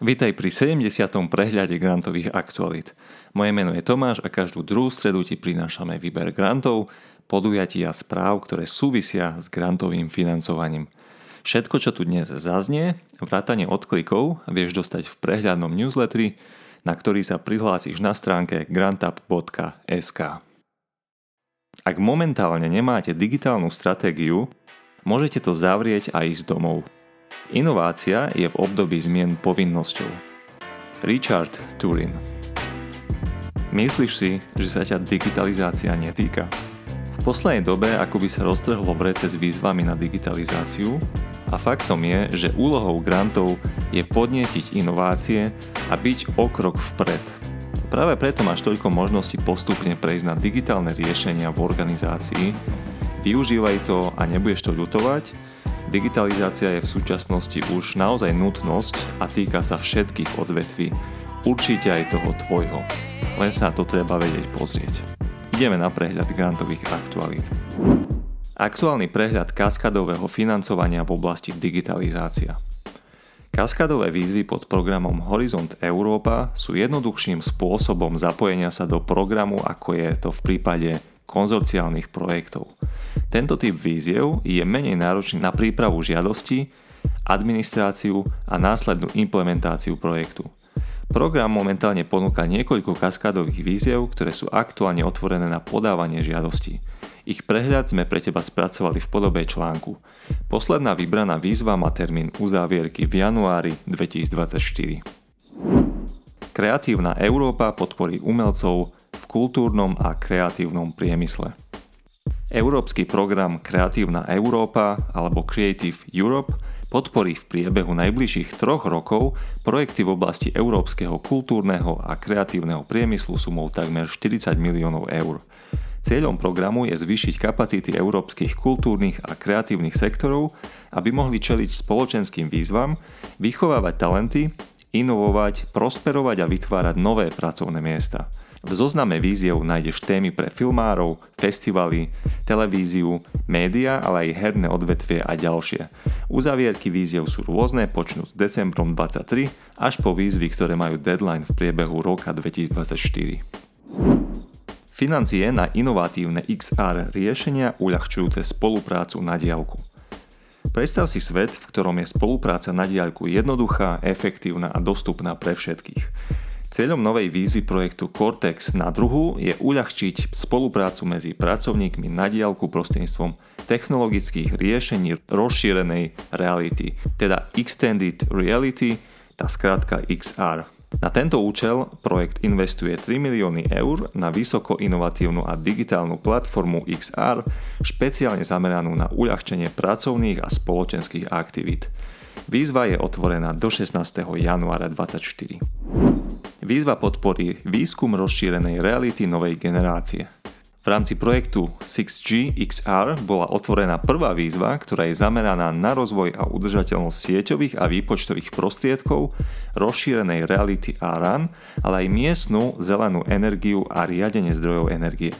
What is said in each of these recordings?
Vítaj pri 70. prehľade grantových aktualít. Moje meno je Tomáš a každú druhú stredu ti prinášame výber grantov, podujatí a správ, ktoré súvisia s grantovým financovaním. Všetko, čo tu dnes zaznie, vrátane odklikov, vieš dostať v prehľadnom newsletteri, na ktorý sa prihlásiš na stránke grantup.sk. Ak momentálne nemáte digitálnu stratégiu, môžete to zavrieť a ísť domov – Inovácia je v období zmien povinnosťou. Richard Turin Myslíš si, že sa ťa digitalizácia netýka? V poslednej dobe ako by sa roztrhlo vrece s výzvami na digitalizáciu a faktom je, že úlohou grantov je podnietiť inovácie a byť o krok vpred. Práve preto máš toľko možností postupne prejsť na digitálne riešenia v organizácii, využívaj to a nebudeš to ľutovať, Digitalizácia je v súčasnosti už naozaj nutnosť a týka sa všetkých odvetví, určite aj toho tvojho. Len sa to treba vedieť pozrieť. Ideme na prehľad grantových aktualít. Aktuálny prehľad kaskadového financovania v oblasti digitalizácia. Kaskadové výzvy pod programom Horizont Európa sú jednoduchším spôsobom zapojenia sa do programu, ako je to v prípade konzorciálnych projektov. Tento typ víziev je menej náročný na prípravu žiadosti, administráciu a následnú implementáciu projektu. Program momentálne ponúka niekoľko kaskádových víziev, ktoré sú aktuálne otvorené na podávanie žiadosti. Ich prehľad sme pre teba spracovali v podobe článku. Posledná vybraná výzva má termín uzávierky v januári 2024. Kreatívna Európa podporí umelcov kultúrnom a kreatívnom priemysle. Európsky program Kreatívna Európa alebo Creative Europe podporí v priebehu najbližších troch rokov projekty v oblasti európskeho kultúrneho a kreatívneho priemyslu sumou takmer 40 miliónov eur. Cieľom programu je zvýšiť kapacity európskych kultúrnych a kreatívnych sektorov, aby mohli čeliť spoločenským výzvam, vychovávať talenty, inovovať, prosperovať a vytvárať nové pracovné miesta – v zozname víziev nájdeš témy pre filmárov, festivaly, televíziu, média, ale aj herné odvetvie a ďalšie. Uzavierky víziev sú rôzne, počnú s decembrom 23 až po výzvy, ktoré majú deadline v priebehu roka 2024. Financie na inovatívne XR riešenia uľahčujúce spoluprácu na diálku. Predstav si svet, v ktorom je spolupráca na diaľku jednoduchá, efektívna a dostupná pre všetkých. Cieľom novej výzvy projektu Cortex na druhu je uľahčiť spoluprácu medzi pracovníkmi na diálku prostredníctvom technologických riešení rozšírenej reality, teda Extended Reality, tá skratka XR. Na tento účel projekt investuje 3 milióny eur na vysoko inovatívnu a digitálnu platformu XR, špeciálne zameranú na uľahčenie pracovných a spoločenských aktivít. Výzva je otvorená do 16. januára 2024. Výzva podporí výskum rozšírenej reality novej generácie. V rámci projektu 6G XR bola otvorená prvá výzva, ktorá je zameraná na rozvoj a udržateľnosť sieťových a výpočtových prostriedkov, rozšírenej reality a RAN, ale aj miestnú zelenú energiu a riadenie zdrojov energie.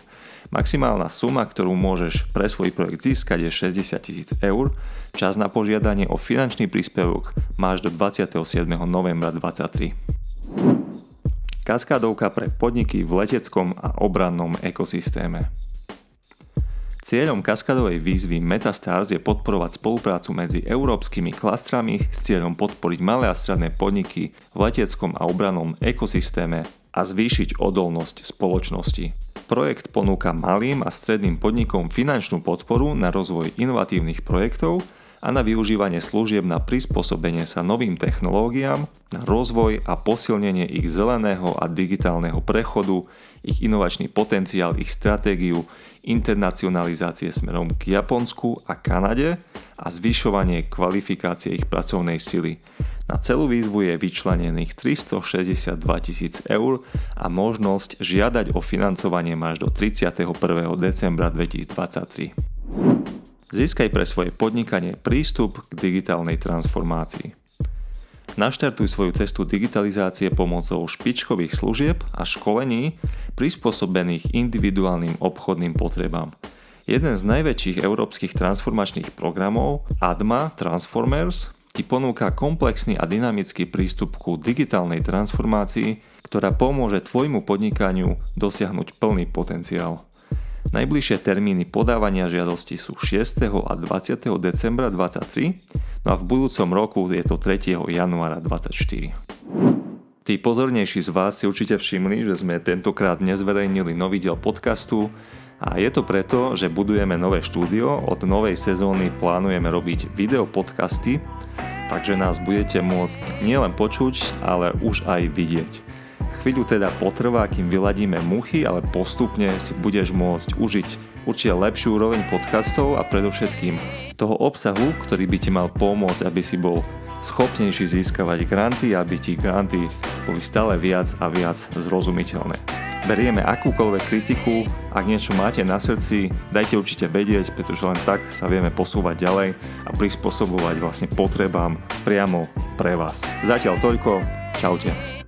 Maximálna suma, ktorú môžeš pre svoj projekt získať je 60 tisíc eur. Čas na požiadanie o finančný príspevok máš do 27. novembra 2023. Kaskádovka pre podniky v leteckom a obrannom ekosystéme. Cieľom kaskadovej výzvy Metastars je podporovať spoluprácu medzi európskymi klastrami s cieľom podporiť malé a stredné podniky v leteckom a obrannom ekosystéme a zvýšiť odolnosť spoločnosti. Projekt ponúka malým a stredným podnikom finančnú podporu na rozvoj inovatívnych projektov a na využívanie služieb na prispôsobenie sa novým technológiám, na rozvoj a posilnenie ich zeleného a digitálneho prechodu, ich inovačný potenciál, ich stratégiu, internacionalizácie smerom k Japonsku a Kanade a zvyšovanie kvalifikácie ich pracovnej sily. Na celú výzvu je vyčlenených 362 tisíc eur a možnosť žiadať o financovanie až do 31. decembra 2023. Získaj pre svoje podnikanie prístup k digitálnej transformácii. Naštartuj svoju cestu digitalizácie pomocou špičkových služieb a školení prispôsobených individuálnym obchodným potrebám. Jeden z najväčších európskych transformačných programov ADMA Transformers ti ponúka komplexný a dynamický prístup ku digitálnej transformácii, ktorá pomôže tvojmu podnikaniu dosiahnuť plný potenciál. Najbližšie termíny podávania žiadosti sú 6. a 20. decembra 2023, no a v budúcom roku je to 3. januára 2024. Tí pozornejší z vás si určite všimli, že sme tentokrát nezverejnili nový diel podcastu a je to preto, že budujeme nové štúdio, od novej sezóny plánujeme robiť video podcasty, takže nás budete môcť nielen počuť, ale už aj vidieť. Chvíľu teda potrvá, kým vyladíme muchy, ale postupne si budeš môcť užiť určite lepšiu úroveň podcastov a predovšetkým toho obsahu, ktorý by ti mal pomôcť, aby si bol schopnejší získavať granty, aby ti granty boli stále viac a viac zrozumiteľné. Berieme akúkoľvek kritiku, ak niečo máte na srdci, dajte určite vedieť, pretože len tak sa vieme posúvať ďalej a prispôsobovať vlastne potrebám priamo pre vás. Zatiaľ toľko, čaute.